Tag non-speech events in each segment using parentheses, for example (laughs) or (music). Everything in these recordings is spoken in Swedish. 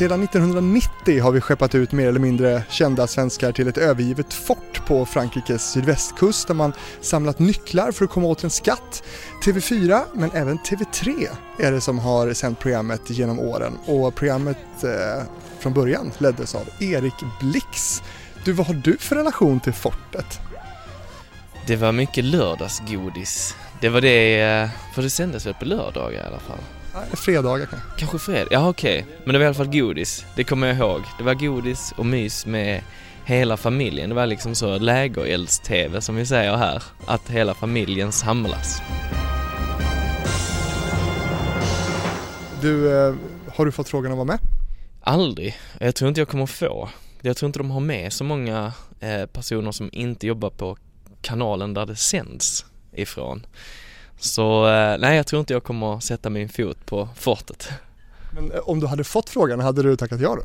Sedan 1990 har vi skeppat ut mer eller mindre kända svenskar till ett övergivet fort på Frankrikes sydvästkust där man samlat nycklar för att komma åt en skatt. TV4 men även TV3 är det som har sänt programmet genom åren och programmet eh, från början leddes av Erik Blix. Du, vad har du för relation till fortet? Det var mycket lördagsgodis. Det var det, eh, för det sändes väl på lördagar i alla fall? Fredagar kanske. Kanske fredag, ja okej. Okay. Men det var i alla fall godis, det kommer jag ihåg. Det var godis och mys med hela familjen. Det var liksom så lägerelds-tv som vi säger här. Att hela familjen samlas. Du, eh, har du fått frågan att vara med? Aldrig. Jag tror inte jag kommer få. Jag tror inte de har med så många eh, personer som inte jobbar på kanalen där det sänds ifrån. Så eh, nej, jag tror inte jag kommer sätta min fot på fortet. Men eh, om du hade fått frågan, hade du tackat ja då?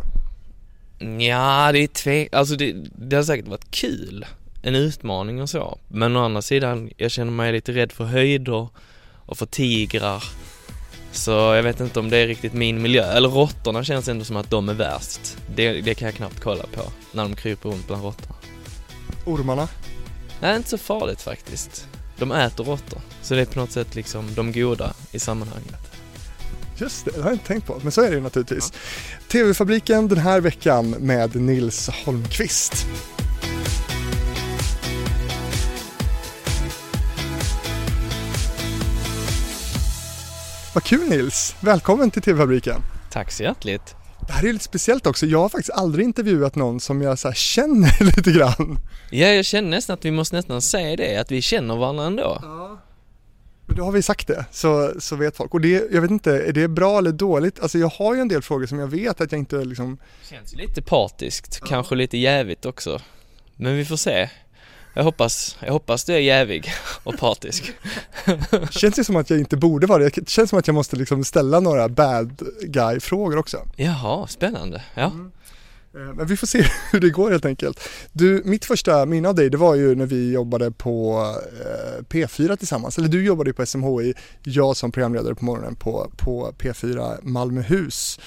Ja, det är tvek... Alltså det, det har säkert varit kul. En utmaning och så. Men å andra sidan, jag känner mig lite rädd för höjder och för tigrar. Så jag vet inte om det är riktigt min miljö. Eller råttorna känns ändå som att de är värst. Det, det kan jag knappt kolla på när de kryper runt bland råttorna. Ormarna? Nej, inte så farligt faktiskt. De äter råttor. Så det är på något sätt liksom de goda i sammanhanget. Just det, det har jag inte tänkt på, men så är det ju naturligtvis. Ja. TV-fabriken den här veckan med Nils Holmqvist. Vad kul Nils! Välkommen till TV-fabriken. Tack så hjärtligt. Det här är lite speciellt också. Jag har faktiskt aldrig intervjuat någon som jag så känner (laughs) lite grann. Ja, jag känner nästan att vi måste nästan säga det, att vi känner varandra ändå. Ja. Men då har vi sagt det, så, så vet folk. Och det, jag vet inte, är det bra eller dåligt? Alltså jag har ju en del frågor som jag vet att jag inte liksom... Känns lite partiskt, ja. kanske lite jävigt också. Men vi får se. Jag hoppas, jag hoppas du är jävig och partisk. (laughs) känns det som att jag inte borde vara det? Det känns som att jag måste liksom ställa några bad guy-frågor också. Jaha, spännande. Ja. Mm. Eh, men vi får se (laughs) hur det går helt enkelt. Du, mitt första minne av dig det var ju när vi jobbade på eh, P4 tillsammans. Eller du jobbade ju på SMHI, jag som programledare på morgonen på, på P4 Malmöhus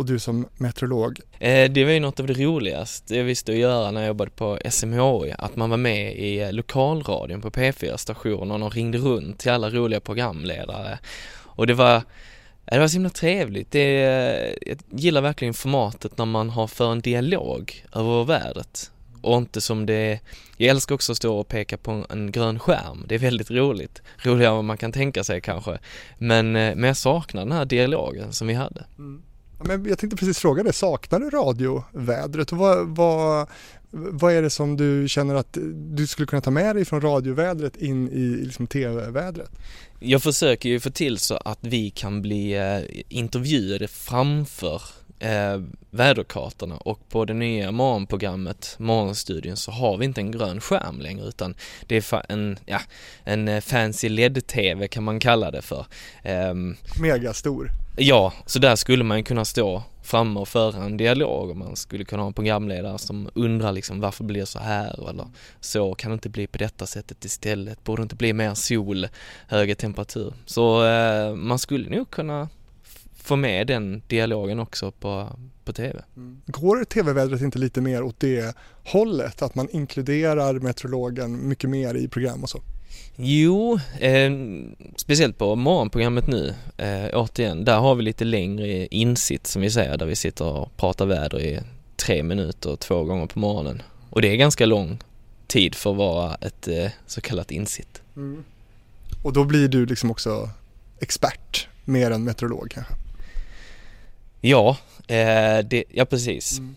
och du som meteorolog. Eh, det var ju något av det roligaste jag visste att göra när jag jobbade på SMHI, att man var med i lokalradion på P4-stationen och ringde runt till alla roliga programledare. Och det var det var så himla trevligt. Det, jag gillar verkligen formatet när man har för en dialog över vädret och inte som det Jag älskar också att stå och peka på en grön skärm. Det är väldigt roligt. Roligare än vad man kan tänka sig kanske. Men, eh, men jag saknar den här dialogen som vi hade. Mm. Men jag tänkte precis fråga dig, saknar du radiovädret? Och vad, vad, vad är det som du känner att du skulle kunna ta med dig från radiovädret in i liksom tv-vädret? Jag försöker ju få till så att vi kan bli eh, intervjuade framför eh, väderkartorna och på det nya morgonprogrammet, Morgonstudion, så har vi inte en grön skärm längre utan det är en, ja, en eh, fancy LED-TV kan man kalla det för. Eh, Megastor. Ja, så där skulle man kunna stå framme och föra en dialog och man skulle kunna ha en programledare som undrar liksom varför blir det så här eller så kan det inte bli på detta sättet istället, borde inte bli mer sol, högre temperatur. Så eh, man skulle nog kunna få med den dialogen också på, på TV. Mm. Går TV-vädret inte lite mer åt det hållet, att man inkluderar meteorologen mycket mer i program och så? Jo, eh, speciellt på morgonprogrammet nu, eh, återigen, där har vi lite längre insitt som vi säger, där vi sitter och pratar väder i tre minuter två gånger på morgonen. Och det är ganska lång tid för att vara ett eh, så kallat insitt. Mm. Och då blir du liksom också expert, mer än meteorolog kanske? Ja, eh, det, ja precis. Mm.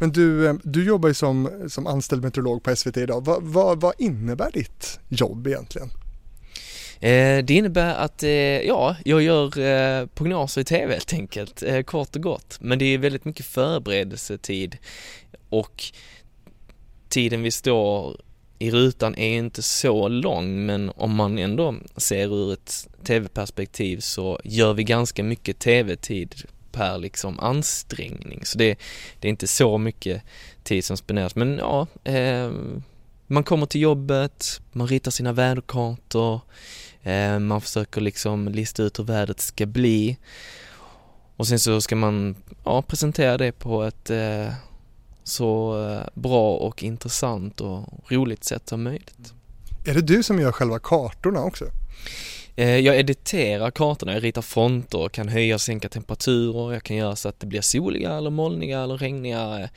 Men du, eh, du jobbar ju som, som anställd meteorolog på SVT idag. Va, va, vad innebär ditt jobb egentligen? Eh, det innebär att, eh, ja, jag gör eh, prognoser i TV helt enkelt, eh, kort och gott. Men det är väldigt mycket förberedelsetid och tiden vi står i rutan är inte så lång men om man ändå ser ur ett TV-perspektiv så gör vi ganska mycket TV-tid per liksom ansträngning. Så det, det är inte så mycket tid som spenderas. Men ja, eh, man kommer till jobbet, man ritar sina väderkartor, eh, man försöker liksom lista ut hur vädret ska bli. Och sen så ska man ja, presentera det på ett eh, så eh, bra och intressant och roligt sätt som möjligt. Är det du som gör själva kartorna också? Eh, jag editerar kartorna, jag ritar fronter, kan höja och sänka temperaturer, jag kan göra så att det blir soliga eller molniga eller regniga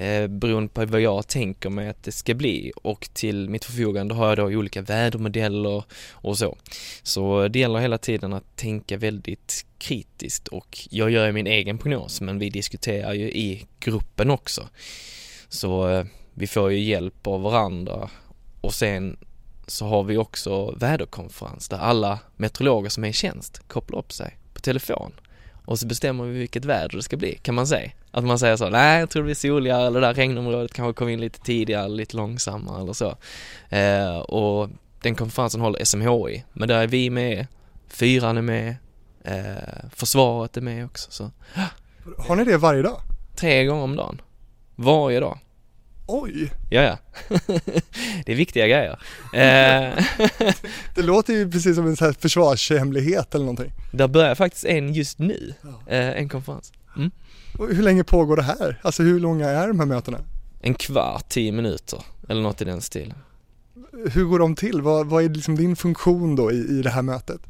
eh, beroende på vad jag tänker mig att det ska bli och till mitt förfogande har jag då olika vädermodeller och så. Så det gäller hela tiden att tänka väldigt kritiskt och jag gör min egen prognos men vi diskuterar ju i gruppen också. Så eh, vi får ju hjälp av varandra och sen så har vi också väderkonferens där alla meteorologer som är i tjänst kopplar upp sig på telefon och så bestämmer vi vilket väder det ska bli, kan man säga. Att man säger så, nej jag tror det blir soligare eller det där regnområdet kanske kommer in lite tidigare, lite långsammare eller så. Eh, och den konferensen håller SMHI, men där är vi med, fyran är med, eh, försvaret är med också. Så. Har ni det varje dag? Tre gånger om dagen. Varje dag. Oj! Ja, ja. (laughs) det är viktiga grejer. Eh, (laughs) det låter ju precis som en sån här försvarshemlighet eller någonting. Där börjar faktiskt en just nu, eh, en konferens. Mm. Och hur länge pågår det här? Alltså hur långa är de här mötena? En kvart, tio minuter eller något i den stilen. Hur går de till? Vad, vad är liksom din funktion då i, i det här mötet?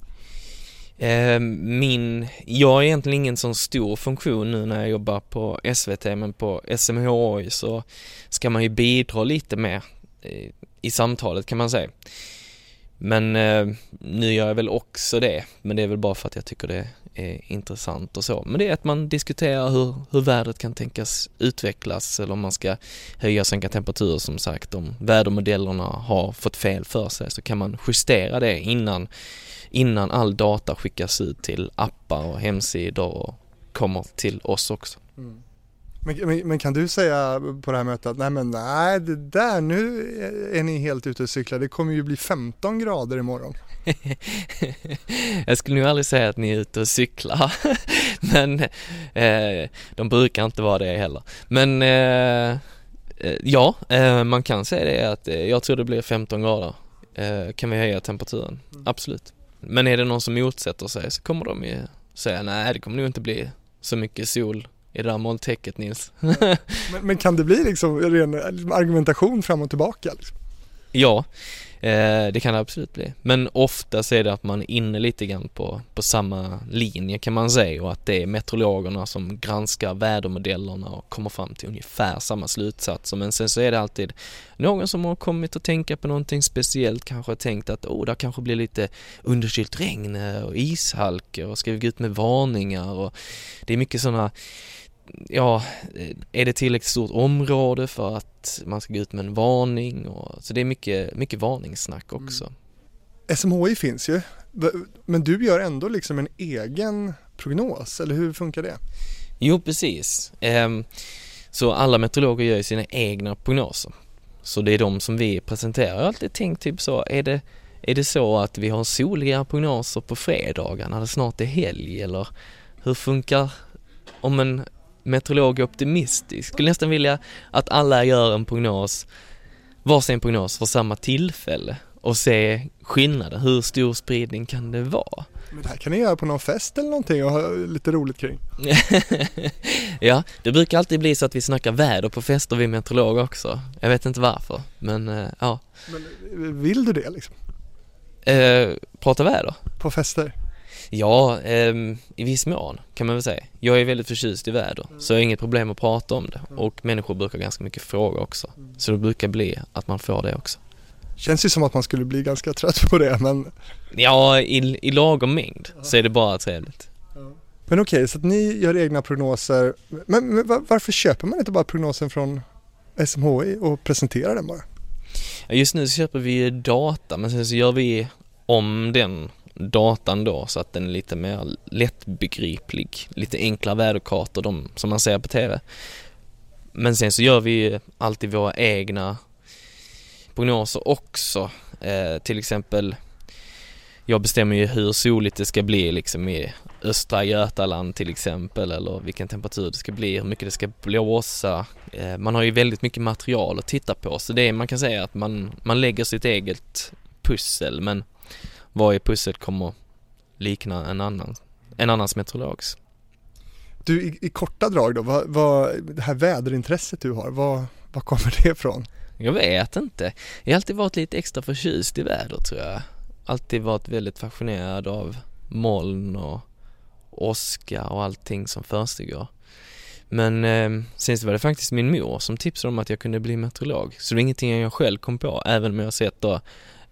Ehm, min, jag har egentligen ingen sån stor funktion nu när jag jobbar på SVT men på SMHI så ska man ju bidra lite mer i, i samtalet kan man säga. Men eh, nu gör jag väl också det, men det är väl bara för att jag tycker det är intressant och så. Men det är att man diskuterar hur, hur vädret kan tänkas utvecklas eller om man ska höja och sänka temperaturer som sagt. Om vädermodellerna har fått fel för sig så kan man justera det innan innan all data skickas ut till appar och hemsidor och kommer till oss också. Mm. Men, men, men, kan du säga på det här mötet att nej men nej det där nu är ni helt ute och cyklar, det kommer ju bli 15 grader imorgon. (laughs) jag skulle nog aldrig säga att ni är ute och cyklar (laughs) men eh, de brukar inte vara det heller. Men eh, eh ja, eh, man kan säga det att eh, jag tror det blir 15 grader. Eh, kan vi höja temperaturen? Mm. Absolut. Men är det någon som motsätter sig så kommer de ju säga nej det kommer nog inte bli så mycket sol i det där molntäcket Nils. men, men, kan det bli liksom ren argumentation fram och tillbaka? Liksom? Ja, eh, det kan det absolut bli. Men ofta så är det att man är inne lite grann på, på samma linje kan man säga och att det är meteorologerna som granskar vädermodellerna och kommer fram till ungefär samma slutsatser. Men sen så är det alltid någon som har kommit att tänka på någonting speciellt, kanske har tänkt att oh, det kanske blir lite underkylt regn och ishalka och ska vi gå ut med varningar och det är mycket sådana ja, är det tillräckligt stort område för att man ska gå ut med en varning? Och, så det är mycket, mycket varningssnack mm. också. Mm. SMHI finns ju, men du gör ändå liksom en egen prognos, eller hur funkar det? Jo, precis. Ehm, så alla meteorologer gör sina egna prognoser. Så det är de som vi presenterar. Jag har alltid tänkt typ så, är det, är det så att vi har soliga prognoser på fredagar när det snart är helg eller hur funkar om en meteorolog är optimistisk. Skulle nästan vilja att alla gör en prognos, varsin prognos för samma tillfälle och se skillnaden. Hur stor spridning kan det vara? Men det här kan ni göra på någon fest eller någonting och ha lite roligt kring. (laughs) ja, det brukar alltid bli så att vi snackar väder på fester vi meteorologer också. Jag vet inte varför, men uh, ja. Men vill du det liksom? Uh, prata väder? På fester? Ja, eh, i viss mån kan man väl säga. Jag är väldigt förtjust i väder mm. så jag har inget problem att prata om det mm. och människor brukar ganska mycket fråga också. Mm. Så det brukar bli att man får det också. Känns ju som att man skulle bli ganska trött på det men Ja, i, i lagom mängd så är det bara trevligt. Men okej, okay, så att ni gör egna prognoser. Men, men varför köper man inte bara prognosen från SMHI och presenterar den bara? Just nu så köper vi data men sen så gör vi om den datan då så att den är lite mer lättbegriplig. Lite enkla väderkartor, de som man ser på TV. Men sen så gör vi alltid våra egna prognoser också. Eh, till exempel, jag bestämmer ju hur soligt det ska bli liksom i östra Götaland till exempel eller vilken temperatur det ska bli, hur mycket det ska blåsa. Eh, man har ju väldigt mycket material att titta på så det är, man kan säga att man, man lägger sitt eget pussel men varje pussel kommer likna en annan, en annans meteorologs. Du, i, i korta drag då, vad, vad, det här väderintresset du har, vad, vad kommer det ifrån? Jag vet inte. Jag har alltid varit lite extra förtjust i väder tror jag. Alltid varit väldigt fascinerad av moln och åska och allting som försiggår. Men eh, sen så var det faktiskt min mor som tipsade om att jag kunde bli meteorolog. Så det var ingenting jag själv kom på, även om jag sett då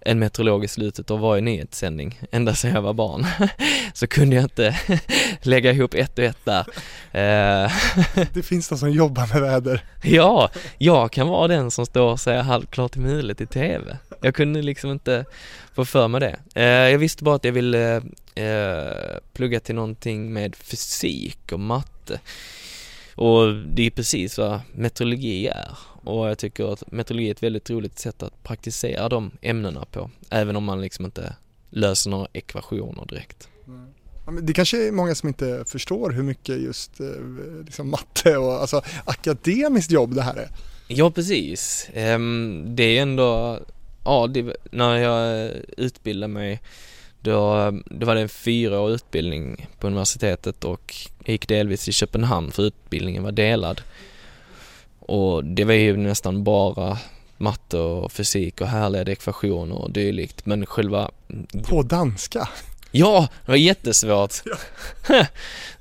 en meteorolog i slutet av varje nyhetssändning, ända sedan jag var barn. (laughs) så kunde jag inte (laughs) lägga ihop ett och ett där. Eh, (laughs) det finns de som jobbar med väder. ja, jag kan vara den som står och säger halvklart i mulet i TV. Jag kunde liksom inte få för mig det. Eh, jag visste bara att jag ville eh, plugga till någonting med fysik och matte. Och det är precis vad meteorologi är. Och jag tycker att meteorologi är ett väldigt roligt sätt att praktisera de ämnena på. Även om man liksom inte löser några ekvationer direkt. Mm. Det kanske är många som inte förstår hur mycket just eh, liksom matte och alltså akademiskt jobb det här är. Ja precis. Ehm, det är ändå, ja det, när jag utbildade mig då, då var det en fyraårig utbildning på universitetet och gick delvis i Köpenhamn för utbildningen var delad. Och det var ju nästan bara matte och fysik och härliga ekvationer och dylikt men själva... På danska? Ja, det var jättesvårt. Ja. (laughs)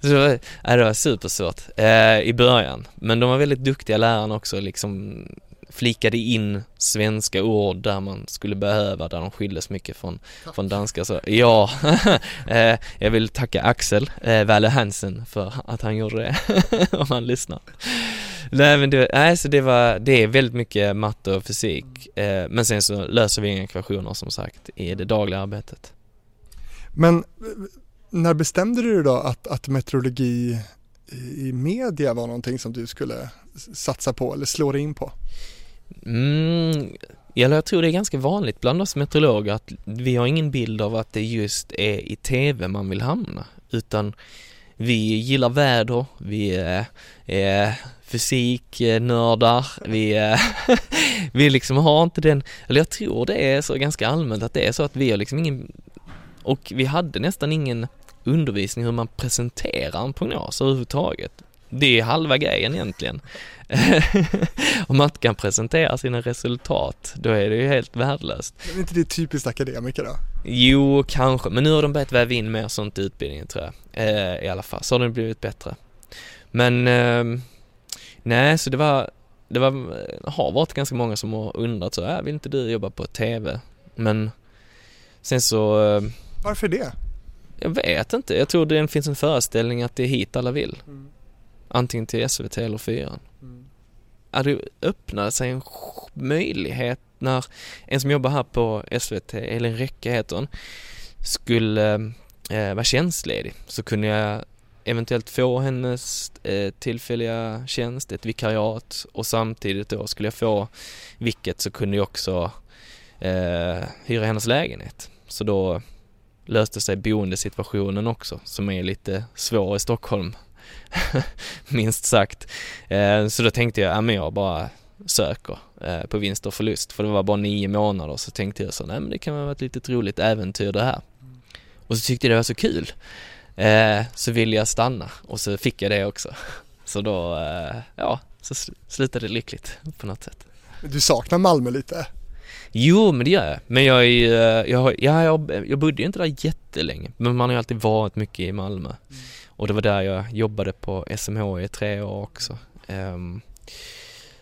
så det var, nej, det var supersvårt eh, i början. Men de var väldigt duktiga lärarna också liksom flikade in svenska ord där man skulle behöva, där de skildes mycket från, från danska. Så ja, (laughs) eh, jag vill tacka Axel eh, Valle Hansen för att han gjorde det, (laughs) om han lyssnar. Nej men det, nej, så det var, det är väldigt mycket matte och fysik, eh, men sen så löser vi inga ekvationer som sagt i det dagliga arbetet. Men när bestämde du då att, att meteorologi i media var någonting som du skulle satsa på eller slå dig in på? Mm, jag tror det är ganska vanligt bland oss meteorologer att vi har ingen bild av att det just är i TV man vill hamna utan vi gillar väder, vi är, är fysiknördar, vi, är, (laughs) vi liksom har inte den, eller jag tror det är så ganska allmänt att det är så att vi har liksom ingen, och vi hade nästan ingen undervisning hur man presenterar en prognos överhuvudtaget. Det är halva grejen egentligen. (laughs) Om man inte kan presentera sina resultat, då är det ju helt värdelöst. Men är inte det typiskt akademiker då? Jo, kanske, men nu har de börjat väva in mer sånt i utbildningen tror jag. Eh, I alla fall, så har det blivit bättre. Men, eh, nej, så det var, det var, har varit ganska många som har undrat så, äh, vill inte du jobba på TV? Men sen så... Eh, Varför det? Jag vet inte, jag tror det finns en föreställning att det är hit alla vill. Mm. Antingen till SVT eller 4. Mm. Ja, det öppnade sig en möjlighet när en som jobbar här på SVT, Elin Räcke heter hon, skulle eh, vara tjänstledig så kunde jag eventuellt få hennes eh, tillfälliga tjänst, ett vikariat och samtidigt då skulle jag få vilket så kunde jag också eh, hyra hennes lägenhet. Så då löste sig boendesituationen också som är lite svår i Stockholm (laughs) minst sagt. Eh, så då tänkte jag, ja men jag bara söker eh, på vinst och förlust för det var bara nio månader så tänkte jag så, nej men det kan vara ett litet roligt äventyr det här. Och så tyckte jag det var så kul. Eh, så ville jag stanna och så fick jag det också. Så då, ja, så slutade det lyckligt på något sätt. Du saknar Malmö lite? Jo, men det gör jag. Men jag är, jag, ja, jag, jag bodde ju inte där jättelänge, men man har ju alltid varit mycket i Malmö. Mm. Och det var där jag jobbade på SMH i tre år också. Um,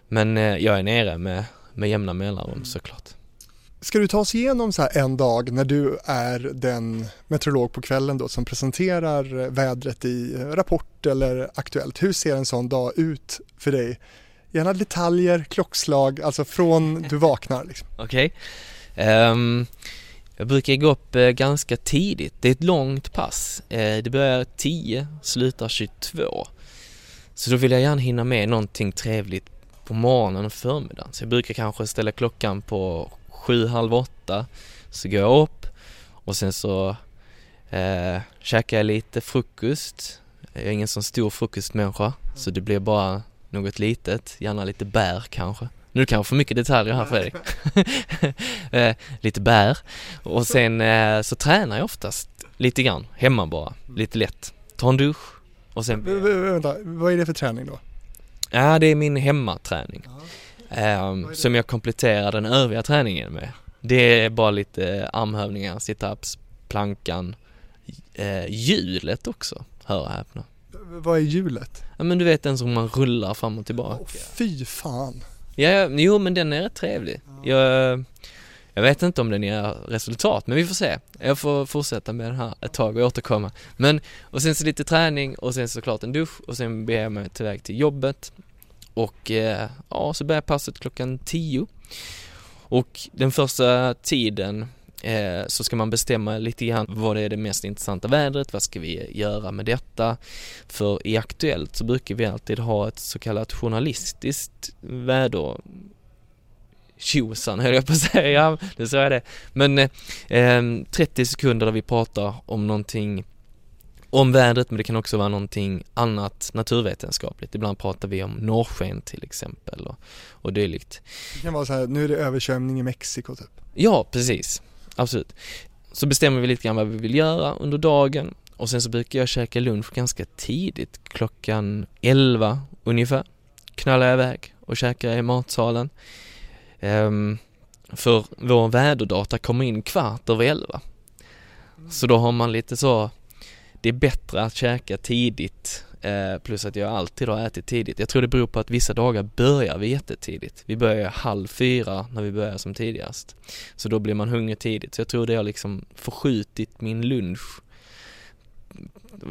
men jag är nere med, med jämna mellanrum mm. såklart. Ska du ta oss igenom så här en dag när du är den meteorolog på kvällen då som presenterar vädret i Rapport eller Aktuellt. Hur ser en sån dag ut för dig? Gärna detaljer, klockslag, alltså från du vaknar. Liksom. (laughs) Okej. Okay. Um, jag brukar gå upp eh, ganska tidigt. Det är ett långt pass. Eh, det börjar 10, slutar 22. Så då vill jag gärna hinna med någonting trevligt på morgonen och förmiddagen. Så jag brukar kanske ställa klockan på 7, halv 8. Så går jag upp och sen så eh, käkar jag lite frukost. Jag är ingen sån stor frukostmänniska så det blir bara något litet, gärna lite bär kanske. Nu kanske för mycket detaljer här Fredrik. (laughs) eh, lite bär och sen eh, så tränar jag oftast lite grann hemma bara, lite lätt. Tar en dusch Och sen, vänta, vad är det för träning då? ja det är min hemmaträning. Ja. Det? som jag kompletterar den övriga träningen med. Det är bara lite armhävningar, situps, plankan, eh, hjulet också, hör och häpna. Vad är hjulet? Ja men du vet den som man rullar fram och tillbaka. Åh, fy fan. Ja, jo men den är rätt trevlig. Jag, jag vet inte om den ger resultat, men vi får se. Jag får fortsätta med den här ett tag och återkomma. Men, och sen så lite träning och sen såklart en dusch och sen beger jag mig tillväg till jobbet. Och eh, ja, så börjar passet klockan 10. Och den första tiden eh, så ska man bestämma lite grann vad det är det mest intressanta vädret, vad ska vi göra med detta? För i Aktuellt så brukar vi alltid ha ett så kallat journalistiskt väder tjosan höll jag på att säga, ja, sa jag det. Men eh, eh 30 sekunder där vi pratar om någonting om vädret men det kan också vara någonting annat naturvetenskapligt. Ibland pratar vi om norrsken till exempel och, och dylikt. Det kan vara så här, nu är det översvämning i Mexiko typ. Ja, precis. Absolut. Så bestämmer vi lite grann vad vi vill göra under dagen och sen så brukar jag käka lunch ganska tidigt, klockan 11 ungefär. Knallar jag iväg och käkar i matsalen. Ehm, för vår väderdata kommer in kvart över 11. Så då har man lite så, det är bättre att käka tidigt eh, plus att jag alltid har ätit tidigt. Jag tror det beror på att vissa dagar börjar vi jättetidigt. Vi börjar halv fyra när vi börjar som tidigast. Så då blir man hungrig tidigt. Så jag tror det har liksom förskjutit min lunch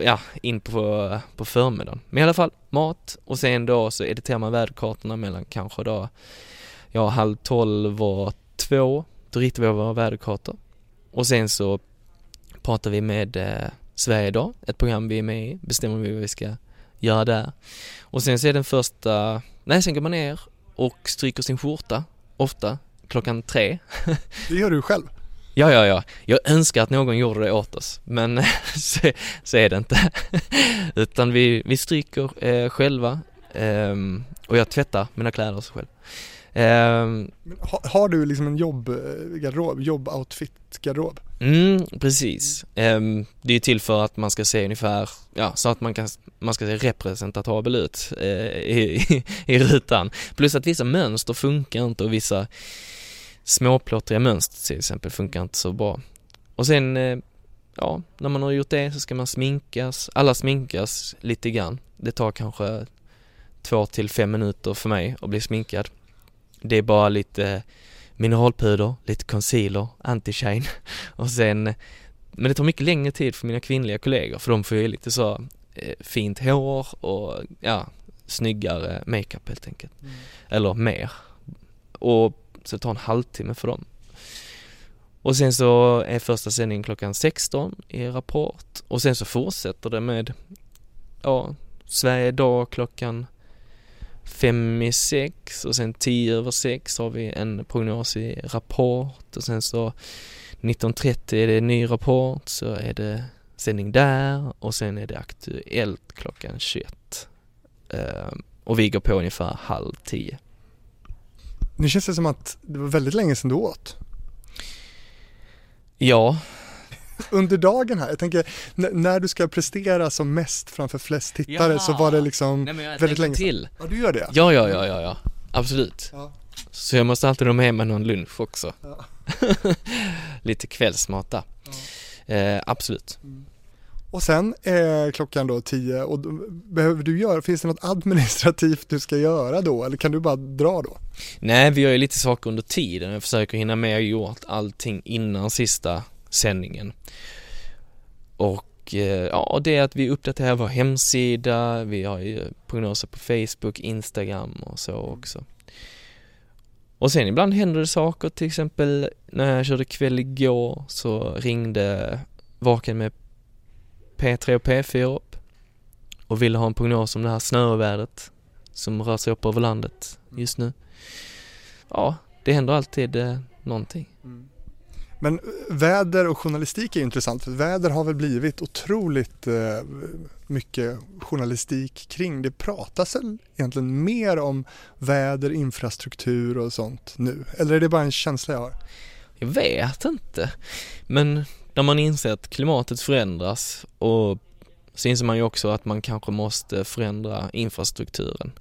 ja, in på, på förmiddagen. Men i alla fall mat och sen då så editerar man väderkartorna mellan kanske då ja, halv tolv och två. Då ritar vi våra väderkartor. Och sen så pratar vi med eh, Sverige idag, ett program vi är med i, bestämmer vi vad vi ska göra där. Och sen så är den första, nej sen går man ner och stryker sin skjorta, ofta klockan tre. (laughs) Det gör du själv. Ja, ja, ja. Jag önskar att någon gjorde det åt oss, men (laughs) så, så är det inte. (laughs) Utan vi, vi stryker eh, själva ehm, och jag tvättar mina kläder själv. Ehm, Men ha, har du liksom en jobbgarderob, jobboutfit-garderob? mm, precis. Ehm, det är till för att man ska se ungefär, ja, så att man kan, man ska se representatabel ut eh, i, i, (laughs) i rutan. Plus att vissa mönster funkar inte och vissa småplottriga mönster till exempel funkar inte så bra. Och sen, eh, ja, när man har gjort det så ska man sminkas. Alla sminkas lite grann. Det tar kanske två till fem minuter för mig att bli sminkad. Det är bara lite mineralpuder, lite concealer, anti-shine (laughs) och sen, men det tar mycket längre tid för mina kvinnliga kollegor för de får ju lite så eh, fint hår och ja, snyggare makeup helt enkelt. Eller mer. Och så tar en halvtimme för dem. Och sen så är första sändningen klockan 16 i Rapport och sen så fortsätter det med, ja, Sverige idag klockan fem i sex och sen tio över sex har vi en prognos i Rapport och sen så 19.30 är det en ny Rapport så är det sändning där och sen är det Aktuellt klockan 21. Ehm, och vi går på ungefär halv tio. Nu känns det som att det var väldigt länge sedan du åt. Ja, Under dagen här, jag tänker när du ska prestera som mest framför flest tittare Jaha. så var det liksom Nej, men jag väldigt länge till. Ja, du gör det? Ja, ja, ja, ja, ja. Absolut. Ja. Så jag måste alltid ha med mig någon lunch också. Ja. (laughs) Lite kvällsmat där. Eh, absolut. Och sen är klockan då tio och behöver du göra, finns det något administrativt du ska göra då eller kan du bara dra då? Nej, vi gör ju lite saker under tiden. Jag försöker hinna med och gjort allting innan sista sändningen. Och eh, ja, det är att vi uppdaterar vår hemsida, vi har ju prognoser på Facebook, Instagram och så också. Och sen ibland händer det saker, till exempel när jag körde kväll igår så ringde Vaken med P3 och P4 upp och ville ha en prognos om det här snöovädret som rör sig upp över landet just nu. Ja, det händer alltid eh, någonting. Men väder och journalistik är intressant för väder har väl blivit otroligt eh, mycket journalistik kring. Det pratas egentligen mer om väder, infrastruktur och sånt nu? Eller är det bara en känsla jag har? Jag vet inte. Men när man inser att klimatet förändras och så inser man ju också att man kanske måste förändra infrastrukturen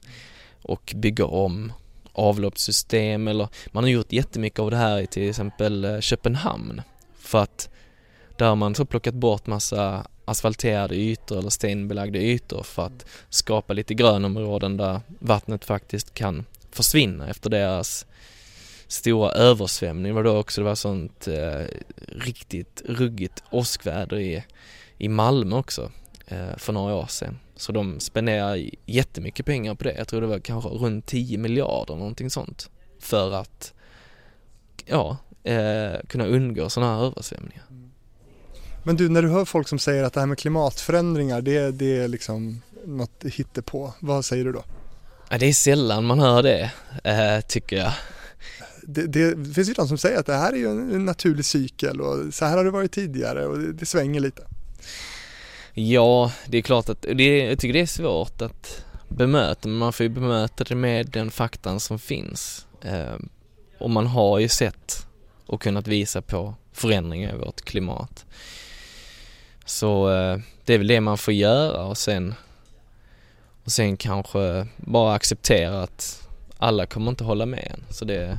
och bygga om avloppssystem eller man har gjort jättemycket av det här i till exempel eh, Köpenhamn för att där har man så plockat bort massa asfalterade ytor eller stenbelagda ytor för att skapa lite grönområden där vattnet faktiskt kan försvinna efter deras stora översvämning. Det var då också det var sånt eh, riktigt ruggigt åskväder i, i Malmö också eh, för några år sedan. Så de spenderar jättemycket pengar på det. Jag tror det var kanske runt 10 miljarder någonting sånt för att ja, eh, kunna undgå sådana här översvämningar. Men du, när du hör folk som säger att det här med klimatförändringar, det, det är liksom något hittepå. Vad säger du då? Ja, det är sällan man hör det, eh, tycker jag. Det, det, finns ju de som säger att det här är ju en naturlig cykel och så här har det varit tidigare och det, det svänger lite. Ja, det är klart att det, jag tycker det är svårt att bemöta, men man får ju bemöta det med den faktan som finns. Eh, och man har ju sett och kunnat visa på förändringar i vårt klimat. Så eh, det är väl det man får göra och sen och sen kanske bara acceptera att alla kommer inte hålla med en. Så det,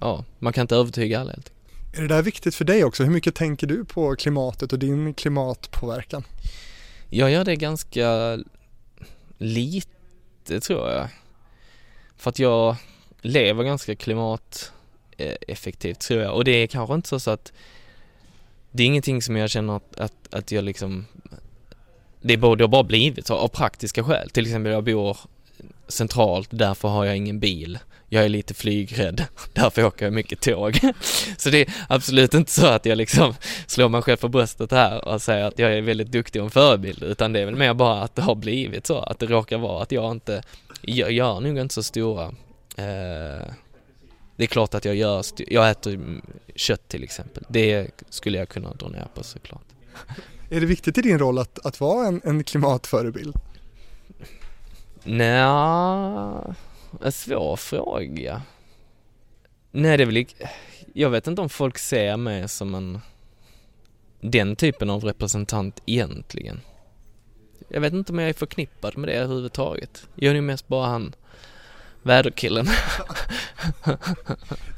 ja, man kan inte övertyga alla helt enkelt. Är det där viktigt för dig också? Hur mycket tänker du på klimatet och din klimatpåverkan? Jag gör det ganska lite tror jag. För att jag lever ganska klimateffektivt tror jag och det är kanske inte så att det är ingenting som jag känner att, att, att jag liksom det, det har bara blivit så av praktiska skäl. Till exempel jag bor centralt, därför har jag ingen bil. Jag är lite flygrädd, (laughs) därför åker jag mycket tåg. (laughs) Så det är absolut inte så att jag liksom (laughs) slår mig själv på bröstet här och säger att jag är väldigt duktig en förebild, utan det är väl mer bara att det har blivit så, att det råkar vara att jag inte, jag gör nog inte så stora eh, det är klart att jag gör, jag äter kött till exempel. Det skulle jag kunna dra ner på såklart. Är det viktigt i din roll att, att vara en, en klimatförebild? Nja, en svår fråga. Nej, det är väl Jag vet inte om folk ser mig som en den typen av representant egentligen. Jag vet inte om jag är förknippad med det överhuvudtaget. Jag är ju mest bara han väderkillen. (laughs)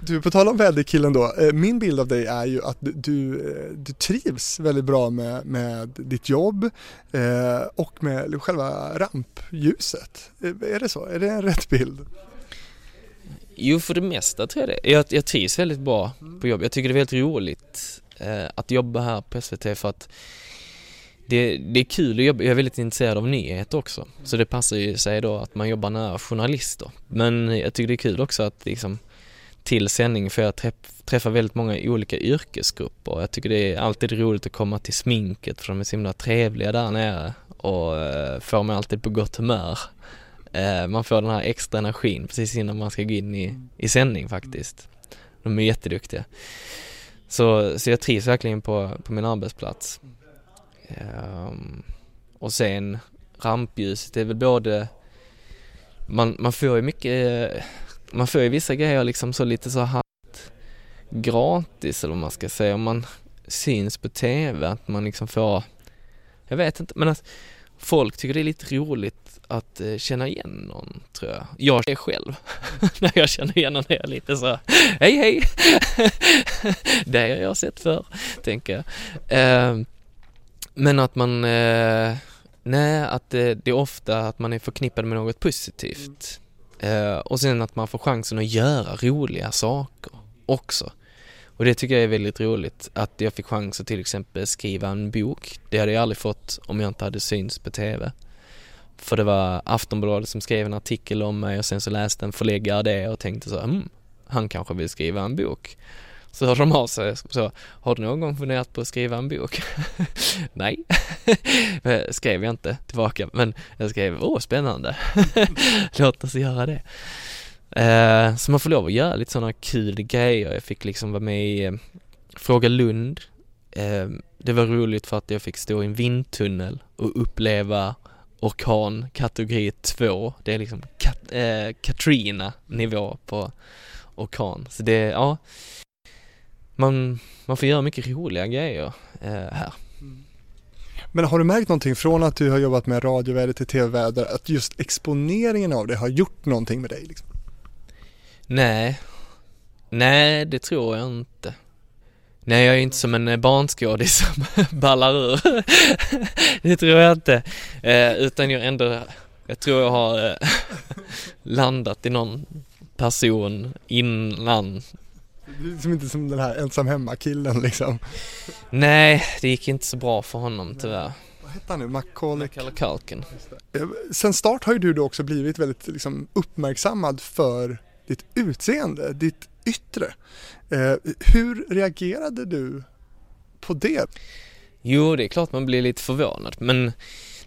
du, på tal om väderkillen då. Eh, min bild av dig är ju att du, du, eh, du trivs väldigt bra med, med ditt jobb eh, och med själva rampljuset. Är det så? Är det en rätt bild? Jo, för det mesta tror jag det. Jag, jag trivs väldigt bra på jobb. Jag tycker det är väldigt roligt att jobba här på SVT för att det, det är kul att jobba, jag är väldigt intresserad av nyheter också. Så det passar ju sig då att man jobbar nära journalister. Men jag tycker det är kul också att liksom till sändning får jag träff, väldigt många olika yrkesgrupper. Jag tycker det är alltid roligt att komma till sminket för de är så himla trevliga där nere och eh, får mig alltid på gott humör. Eh, man får den här extra energin precis innan man ska gå in i, i sändning faktiskt. De är jätteduktiga. Så, så jag trivs verkligen på, på min arbetsplats. Um, och sen rampljuset, det är väl både man, man får ju mycket, eh, man får ju vissa grejer liksom så lite så här gratis eller vad man ska säga, om man syns på TV, att man liksom får, jag vet inte, men att folk tycker det är lite roligt att eh, känna igen någon, tror jag. Jag är själv, (laughs) när jag känner igen någon är jag lite så, hej hej, (laughs) det har jag sett för tänker jag. Uh, men att man, eh, nej att det, det, är ofta att man är förknippad med något positivt. Eh, och sen att man får chansen att göra roliga saker också. Och det tycker jag är väldigt roligt, att jag fick chans att till exempel skriva en bok. Det hade jag aldrig fått om jag inte hade synts på TV. För det var Aftonbladet som skrev en artikel om mig och sen så läste en förläggare det och tänkte så, hmm, han kanske vill skriva en bok. Så hörde de av sig så, har du någon gång funderat på att skriva en bok? (laughs) Nej, (laughs) eh, skrev jag inte tillbaka, men jag skrev, åh spännande, (laughs) låt oss göra det. Eh, så man får lov att göra lite sådana kul grejer. Jag fick liksom vara med i eh, Fråga Lund. Eh, det var roligt för att jag fick stå i en vindtunnel och uppleva orkan kategori 2. Det är liksom Kat eh, Katrina nivå på orkan. Så det, ja, man, man får göra mycket roliga grejer eh, här. Mm. Men har du märkt någonting från att du har jobbat med radioväder till tv-väder, att just exponeringen av det har gjort någonting med dig? Liksom? Nej, nej det tror jag inte. Nej, jag är inte som en barnskådis som (laughs) ballar ur. (laughs) det tror jag inte. Eh, utan jag ändå, jag tror jag har eh, (laughs) landat i någon person innan. Du är som inte som den här ensam hemma-killen liksom. Nej, det gick inte så bra för honom tyvärr. Vad hette han nu? Macaulay? Culkin. Sen start har ju du då också blivit väldigt liksom, uppmärksammad för ditt utseende, ditt yttre. Eh, hur reagerade du på det? Jo, det är klart man blir lite förvånad, men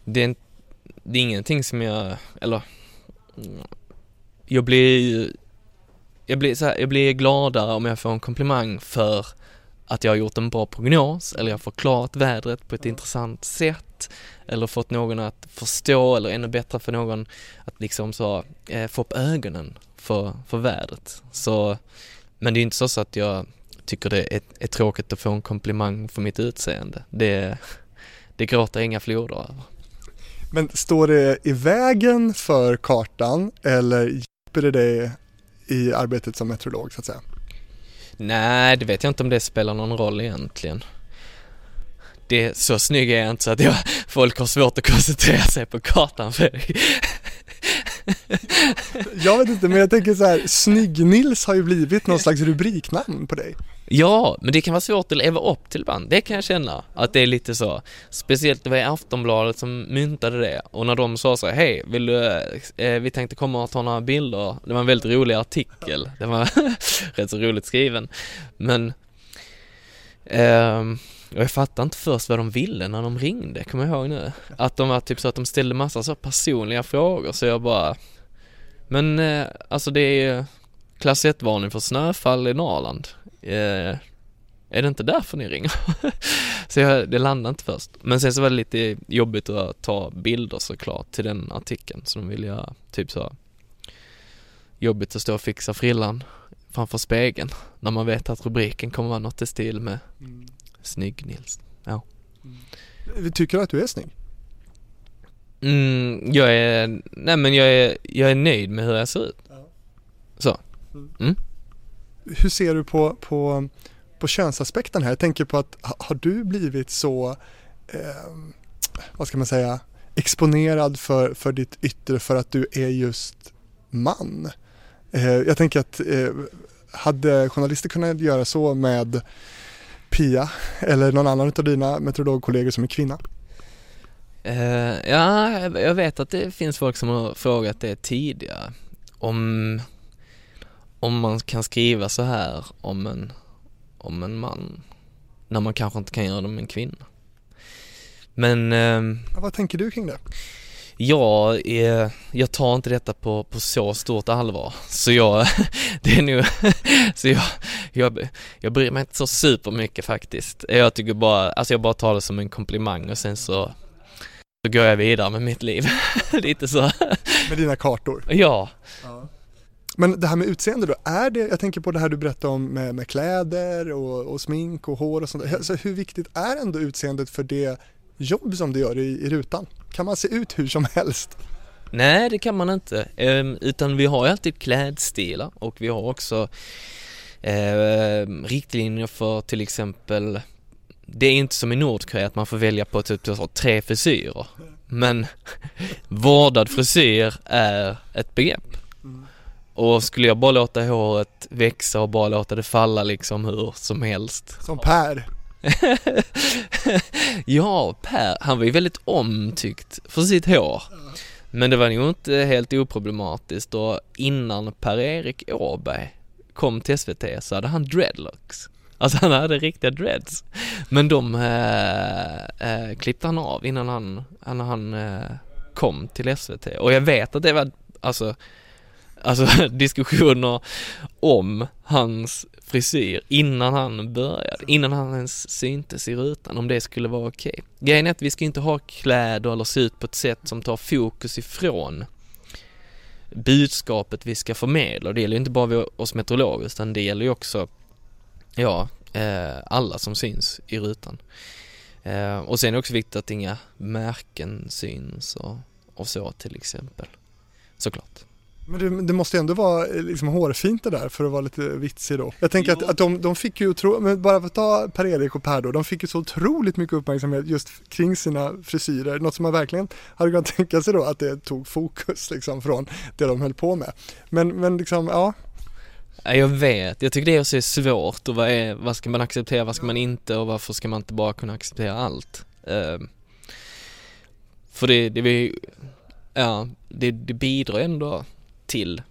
det är, det är ingenting som jag, eller jag blir jag blir, så här, jag blir gladare om jag får en komplimang för att jag har gjort en bra prognos eller jag har förklarat vädret på ett intressant sätt eller fått någon att förstå eller ännu bättre för någon att liksom så eh, få upp ögonen för, för vädret. Så, men det är inte så att jag tycker det är, är tråkigt att få en komplimang för mitt utseende. Det, det gråter inga floder över. Men står det i vägen för kartan eller hjälper det dig i arbetet som meteorolog så att säga? Nej, det vet jag inte om det spelar någon roll egentligen. Det är så snygg är jag inte så att jag, folk har svårt att koncentrera sig på kartan för Jag vet inte men jag tänker så här, Snygg-Nils har ju blivit någon slags rubriknamn på dig. Ja, men det kan vara svårt att leva upp till ibland. Det kan jag känna, att det är lite så. Speciellt det var i Aftonbladet som myntade det och när de sa så här, hej, vill du, eh, vi tänkte komma och ta några bilder. Det var en väldigt rolig artikel. Det var (laughs) rätt så roligt skriven. Men eh, jag fattade inte först vad de ville när de ringde, kommer jag ihåg nu. Att de var typ så att de ställde massa så personliga frågor så jag bara Men eh, alltså det är ju klass 1-varning för snöfall i Norrland eh, är det inte därför ni ringer? (laughs) så jag, det landade inte först. Men sen så var det lite jobbigt att ta bilder såklart till den artikeln så de ville göra typ så jobbigt att stå och fixa frillan framför spegeln när man vet att rubriken kommer vara något i stil med mm. Snygg Nils. Ja. Mm. Tycker du att du är snygg? Mm, jag är, nej men jag är, jag är nöjd med hur jag ser ut. Ja. Så. Mm hur ser du på, på, på könsaspekten här? Jag tänker på att har du blivit så, eh, vad ska man säga, exponerad för, för ditt yttre för att du är just man? Eh, jag tänker att eh, hade journalister kunnat göra så med Pia eller någon annan av dina meteorologkollegor som är kvinna? Uh, ja, jag vet att det finns folk som har frågat det tidigare. Om om man kan skriva så här om en, om en man när man kanske inte kan göra det med en kvinna. Men... Eh, ja, vad tänker du kring det? Jag, är, jag tar inte detta på, på så stort allvar, så jag, (laughs) det är nog, (laughs) så jag, jag, jag bryr mig inte så supermycket faktiskt. Jag tycker bara, alltså jag bara tar det som en komplimang och sen så, så går jag vidare med mitt liv. (laughs) Lite så. Med dina kartor? Ja. ja. Men det här med utseende då, är det, jag tänker på det här du berättade om med, med kläder och, och, smink och hår och sånt. Alltså hur viktigt är ändå utseendet för det jobb som du gör i, i rutan? Kan man se ut hur som helst? Nej, det kan man inte, ehm, utan vi har ju alltid klädstilar och vi har också eh, riktlinjer för till exempel det är inte som i Nordkorea att man får välja på typ tre frisyrer. Men (laughs) vårdad frisyr är ett begrepp. Och skulle jag bara låta håret växa och bara låta det falla liksom hur som helst. Som Per. (laughs) ja, Per, han var ju väldigt omtyckt för sitt hår. Men det var nog inte helt oproblematiskt och innan Per-Erik Åberg kom till SVT så hade han dreadlocks. Alltså han hade riktiga dreads. Men de äh, äh, klippte han av innan han, innan han äh, kom till SVT. Och jag vet att det var, alltså alltså (laughs) diskussioner om hans frisyr innan han började, innan han ens syntes i rutan, om det skulle vara okej. Okay. Grejen är att vi ska inte ha kläder eller se ut på ett sätt som tar fokus ifrån budskapet vi ska förmedla. Och Det gäller ju inte bara oss meteorologer utan det gäller ju också, ja, eh, alla som syns i rutan. Eh, och sen är det också viktigt att inga märken syns och, och så till exempel. Såklart. Men det, det, måste ändå vara eh, liksom hårfint det där för att vara lite vitsig då. Jag tänker att, att de, de fick ju, otro, men bara för att ta Per-Erik och Per då, de fick ju så otroligt mycket uppmärksamhet just kring sina frisyrer. Något som man verkligen hade kunnat tänka sig då att det tog fokus liksom från det de höll på med. Men, men liksom, ja. Jag vet, jag tycker det är så svårt och vad, är, vad ska man acceptera, vad ska man inte och varför ska man inte bara kunna acceptera allt? Uh, för det, det, ja, det, det bidrar ändå till,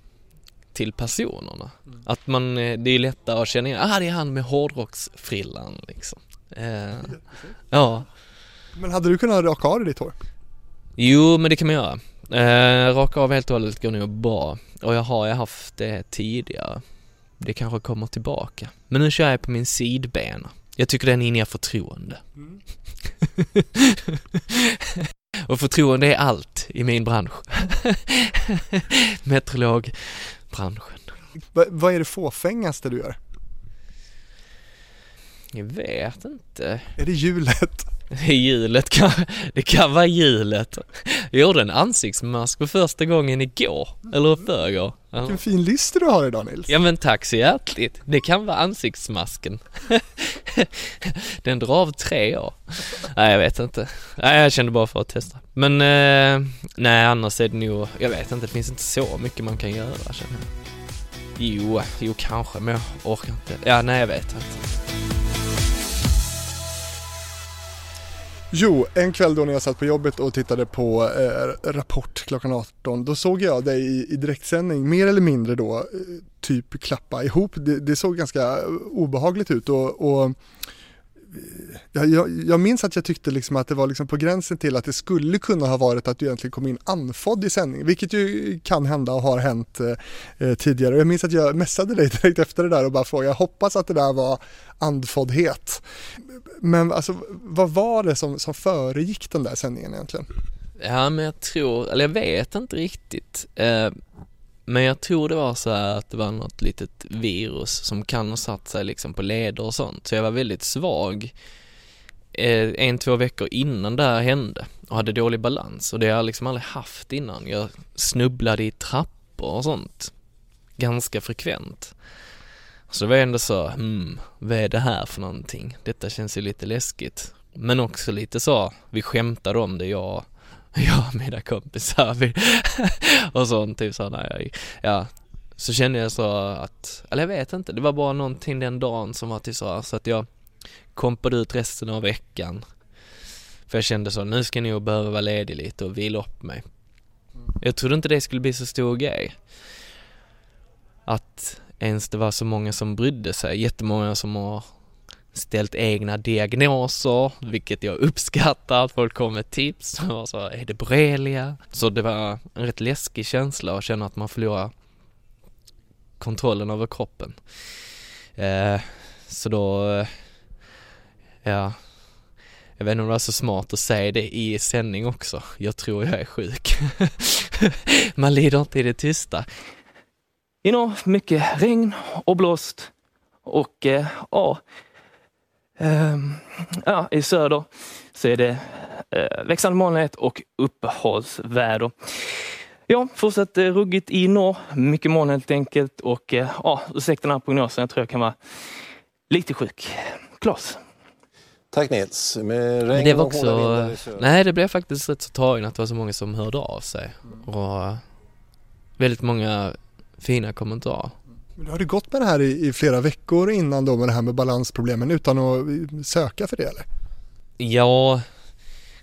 till personerna. Mm. Att man, eh, det är lättare att känna igen, ah det är han med hårdrocksfrillan liksom. Eh, ja. Men hade du kunnat raka av dig ditt hår? Jo, men det kan man göra. Eh, raka av helt och hållet går nog bra. Och jag har ju haft det tidigare. Det kanske kommer tillbaka. Men nu kör jag på min sidbena. Jag tycker den inger förtroende. Mm. (laughs) Och förtroende är allt i min bransch. (laughs) Meteorologbranschen. Va, vad är det fåfängaste du gör? Jag vet inte. Är det hjulet? (laughs) Det är hjulet, kan, det kan vara hjulet. Jag gjorde en ansiktsmask för första gången igår, eller förrgår. Vilken fin list du har idag Nils. Ja men tack så hjärtligt. Det kan vara ansiktsmasken. (laughs) Den drar av tre år. Nej jag vet inte. Nej jag kände bara för att testa. Men eh, nej annars är det nog, jag vet inte, det finns inte så mycket man kan göra känner jag. Jo, jo kanske men jag orkar inte. Ja nej jag vet inte. Jo, en kväll då när jag satt på jobbet och tittade på eh, Rapport klockan 18, då såg jag dig i, i direktsändning, mer eller mindre då, eh, typ klappa ihop. Det, det såg ganska eh, obehagligt ut och, och jag, jag, jag, minns att jag tyckte liksom att det var liksom på gränsen till att det skulle kunna ha varit att du egentligen kom in andfådd i sändning, vilket ju kan hända och har hänt eh, eh tidigare. Jag minns att jag messade dig direkt efter det där och bara frågade, jag hoppas att det där var andfåddhet. Men alltså, vad var det som, som föregick den där sändningen egentligen? Ja, men jag tror, eller jag vet inte riktigt. Eh, men jag tror det var så här att det var något litet virus som kan ha satt sig liksom på leder och sånt. Så jag var väldigt svag eh, en, två veckor innan det här hände och hade dålig balans och det har jag liksom aldrig haft innan. Jag snubblade i trappor och sånt ganska frekvent. Så det var ändå så, hmm, vad är det här för någonting? Detta känns ju lite läskigt. Men också lite så, vi skämtade om det, jag (laughs) jag och mina kompisar (laughs) och sånt typ så när jag, ja, så kände jag så att, eller jag vet inte, det var bara någonting den dagen som var till så, så att jag kompade ut resten av veckan. För jag kände så, nu ska jag nog behöva vara ledig lite och vila upp mig. Jag trodde inte det skulle bli så stor grej. Att ens det var så många som brydde sig, jättemånga som har ställt egna diagnoser, vilket jag uppskattar, att folk kommer med tips (laughs) och så är det borrelia? Så det var en rätt läskig känsla att känna att man förlorar kontrollen över kroppen. Eh, så då, eh, ja, jag vet inte om det var så smart att säga det i sändning också. Jag tror jag är sjuk. (laughs) man lider inte i det tysta. Inom mycket regn och blåst och eh, ja, ja, I söder så är det eh, växande molnighet och uppehållsväder. Ja, fortsatt eh, ruggigt i norr. Mycket moln helt enkelt och eh, ja, ursäkta den här prognosen. Jag tror jag kan vara lite sjuk. Klas. Tack Nils. Med regn Men det var också, nej det blev faktiskt rätt så tagen att det var så många som hörde av sig och väldigt många fina kommentarer. Men du hade gått med det här i, i, flera veckor innan då med det här med balansproblemen utan att eh, söka för det eller? Ja,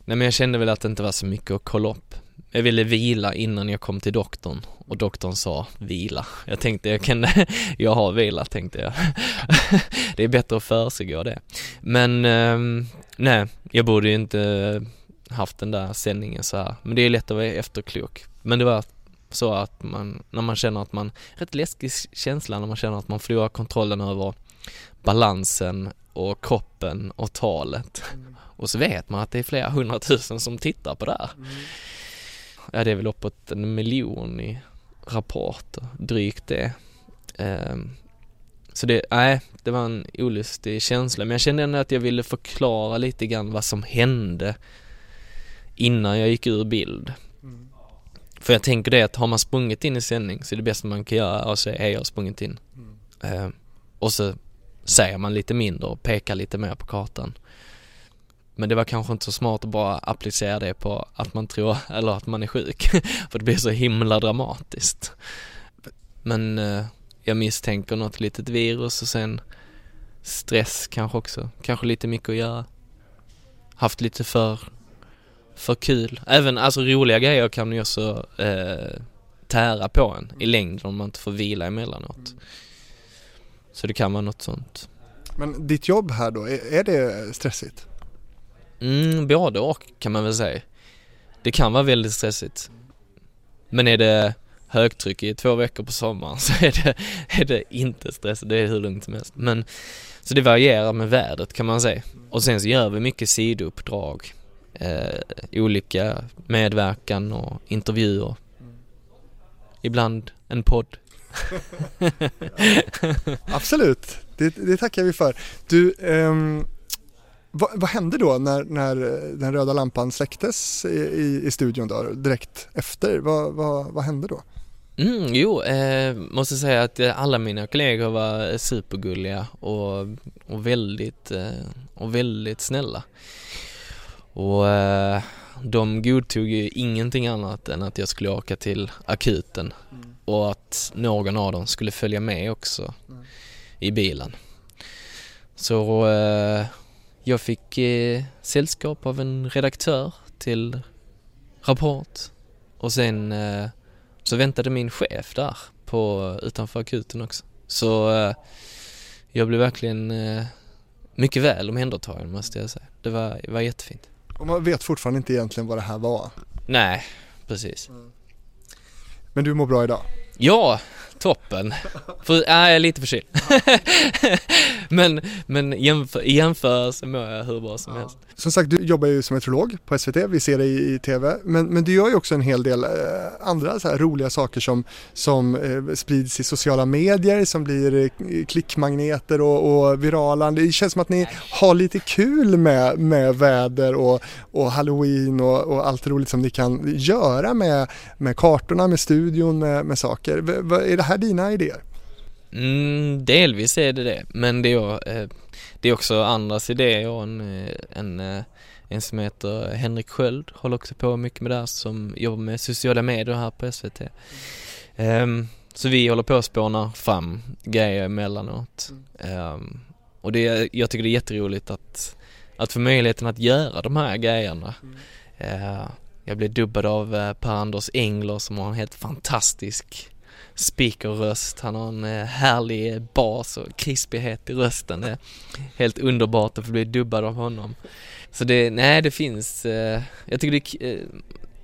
nej men jag kände väl att det inte var så mycket att kolla upp. Jag ville vila innan jag kom till doktorn och doktorn sa vila. Jag tänkte jag kan, (laughs) jag har vila tänkte jag. (laughs) det är bättre att försiggå det. Men ehm, nej, jag borde ju inte haft den där sändningen så här. Men det är lätt att vara efterklok. Men det var så att man, när man känner att man, rätt läskig känsla när man känner att man förlorar kontrollen över balansen och kroppen och talet. Mm. Och så vet man att det är flera hundratusen som tittar på det här. Mm. Ja, det är väl uppåt en miljon i rapporter, drygt det. Eh, Så det, nej, det var en olustig känsla. Men jag kände ändå att jag ville förklara lite grann vad som hände innan jag gick ur bild. För jag tänker det att har man sprungit in i sändning så är det bästa man kan göra att säga hej jag har sprungit in. Mm. Eh, och så säger man lite mindre och pekar lite mer på kartan. Men det var kanske inte så smart att bara applicera det på att man tror, (laughs) eller att man är sjuk. (laughs) För det blir så himla dramatiskt. Men eh, jag misstänker något litet virus och sen stress kanske också. Kanske lite mycket att göra. Haft lite för, för kul. Även alltså roliga grejer kan ju också eh, tära på en i längden om man inte får vila emellanåt. Så det kan vara något sånt. Men ditt jobb här då, är, är det stressigt? Mm, både och kan man väl säga. Det kan vara väldigt stressigt. Men är det högtryck i två veckor på sommaren (laughs) så är det, är det inte stressigt, det är hur lugnt som helst. Men, så det varierar med vädret kan man säga. Och sen så gör vi mycket sidouppdrag. Eh, olika medverkan och intervjuer. Ibland en podd. (laughs) Absolut, det, det tackar vi för. Du, ehm, vad, vad hände då när, när den röda lampan släcktes i, i, i studion då, direkt efter? Vad, vad, vad hände då? Mm, jo, eh, måste säga att eh, alla mina kollegor var supergulliga och, och väldigt, eh, och väldigt snälla. Och eh, de godtog ju ingenting annat än att jag skulle åka till akuten och att någon av dem skulle följa med också Mm. i bilen. Så eh, jag fick eh, sällskap av en redaktör till Rapport och sen så väntade min chef där på, utanför akuten också. Så jag blev verkligen mycket väl omhändertagen måste jag säga. Det var, det var jättefint. Och man vet fortfarande inte egentligen vad det här var. Nej, precis. Men du mår bra idag? Ja, toppen. För, nej, jag är lite förkyld. (laughs) men men jämför, jämförelse mår jag hur bra som helst. Som sagt, du jobbar ju som meteorolog på SVT, vi ser dig i, i TV, men, men du gör ju också en hel del eh, andra så här roliga saker som, som eh, sprids i sociala medier, som blir eh, klickmagneter och, och virala. Det känns som att ni har lite kul med, med väder och, och halloween och, och allt roligt som ni kan göra med, med kartorna, med studion, med, med saker. V, v, är det här dina idéer? Mm, delvis är det det, men det är, eh, det är också andras idéer. Jag en, eh, en, eh, en som heter Henrik Sköld, håller också på mycket med det här, som jobbar med sociala medier här på SVT. Ehm, så vi håller på att spåna fram grejer emellanåt. Ehm, och det, jag tycker det är jätteroligt att, att få möjligheten att göra de här grejerna. Eh, jag blev dubbad av eh, Per-Anders Engler som har en helt fantastisk speakerröst. Han har en eh, härlig bas och krispighet i rösten. Det är helt underbart att få bli dubbad av honom. Så det, nej det finns, eh, jag tycker det, eh,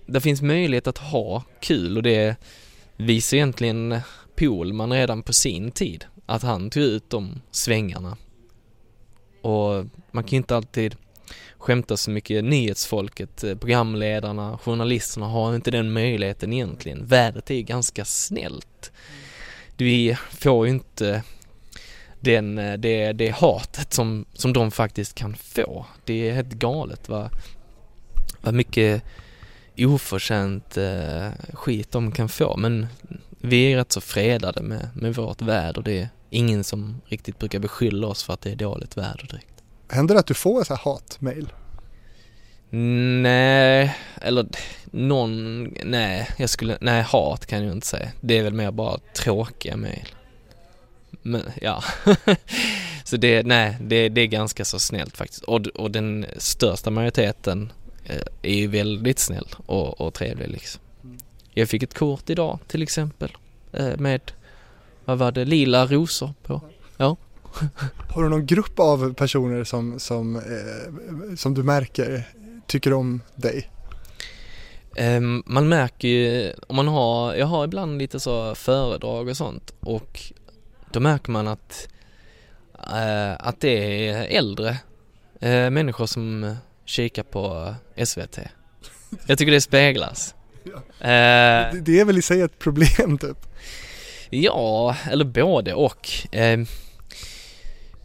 det finns möjlighet att ha kul och det visar egentligen Polman redan på sin tid. Att han tog ut de svängarna. Och man kan ju inte alltid skämtar så mycket. Nyhetsfolket, eh, programledarna, journalisterna har inte den möjligheten egentligen. Vädret är ju ganska snällt. Vi får ju inte den, eh, det, det hatet som, som de faktiskt kan få. Det är helt galet vad, vad mycket oförtjänt eh, skit de kan få. Men vi är rätt så fredade med, med vårt väder. Det är ingen som riktigt brukar beskylla oss för att det är dåligt väder direkt. Händer det att du får så här hatmail? Nej, eller någon, nej, jag skulle, nej hat kan jag inte säga. Det är väl mer bara tråkiga mejl. Men ja, (laughs) så det, nej, det, det är ganska så snällt faktiskt. Och, och den största majoriteten eh, är ju väldigt snäll och, och trevlig liksom. Jag fick ett kort idag till exempel eh, med, vad var det, lila rosor på. Har du någon grupp av personer som, som, eh, som du märker tycker om dig? Ehm, man märker ju, om man har, jag har ibland lite så föredrag och sånt och då märker man att, eh, att det är äldre eh, människor som kikar på SVT. Jag tycker det speglas. (laughs) Eh, Det, det är väl i sig ett problem typ? ja, eller både och.